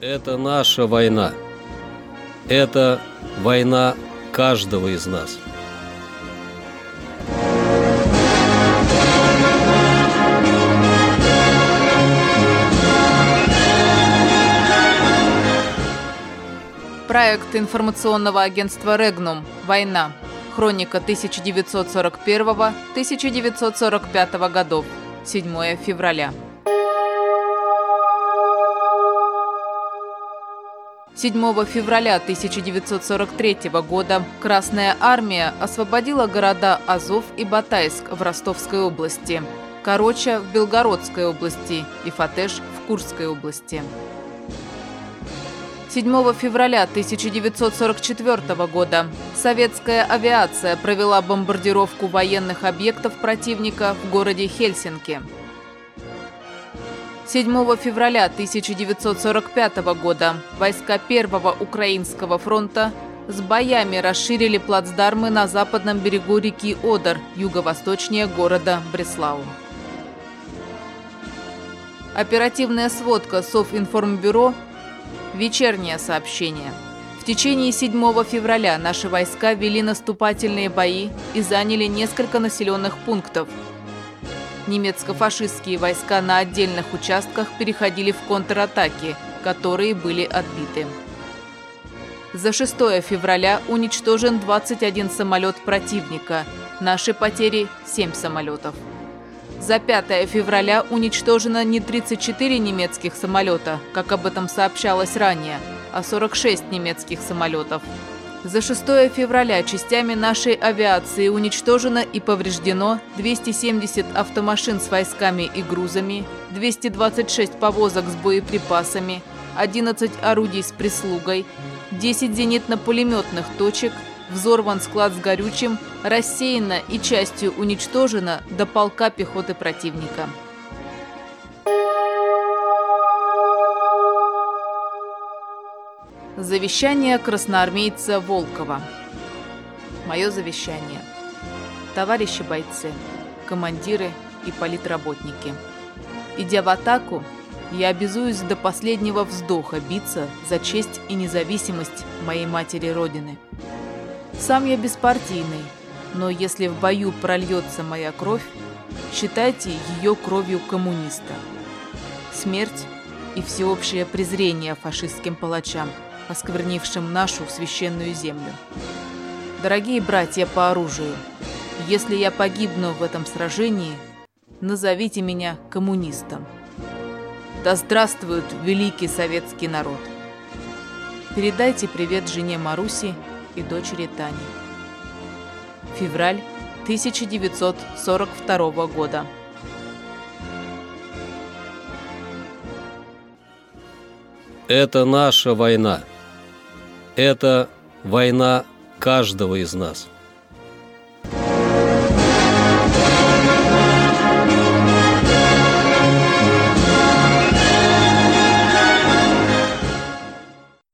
Это наша война. Это война каждого из нас. Проект информационного агентства «Регнум. Война. Хроника 1941-1945 годов. 7 февраля. 7 февраля 1943 года Красная Армия освободила города Азов и Батайск в Ростовской области, Короча в Белгородской области и Фатеш в Курской области. 7 февраля 1944 года советская авиация провела бомбардировку военных объектов противника в городе Хельсинки. 7 февраля 1945 года войска Первого Украинского фронта с боями расширили плацдармы на западном берегу реки Одер, юго-восточнее города Бреслау. Оперативная сводка Софинформбюро Вечернее сообщение. В течение 7 февраля наши войска вели наступательные бои и заняли несколько населенных пунктов. Немецко-фашистские войска на отдельных участках переходили в контратаки, которые были отбиты. За 6 февраля уничтожен 21 самолет противника. Наши потери – 7 самолетов. За 5 февраля уничтожено не 34 немецких самолета, как об этом сообщалось ранее, а 46 немецких самолетов. За 6 февраля частями нашей авиации уничтожено и повреждено 270 автомашин с войсками и грузами, 226 повозок с боеприпасами, 11 орудий с прислугой, 10 зенитно-пулеметных точек – Взорван склад с горючим, рассеяно и частью уничтожено до полка пехоты противника. Завещание красноармейца Волкова. Мое завещание. Товарищи бойцы, командиры и политработники. Идя в атаку, я обязуюсь до последнего вздоха биться за честь и независимость моей матери Родины. Сам я беспартийный, но если в бою прольется моя кровь, считайте ее кровью коммуниста. Смерть и всеобщее презрение фашистским палачам, осквернившим нашу священную землю. Дорогие братья по оружию, если я погибну в этом сражении, назовите меня коммунистом. Да здравствует великий советский народ! Передайте привет жене Маруси и дочери Тани. Февраль 1942 года. Это наша война. Это война каждого из нас.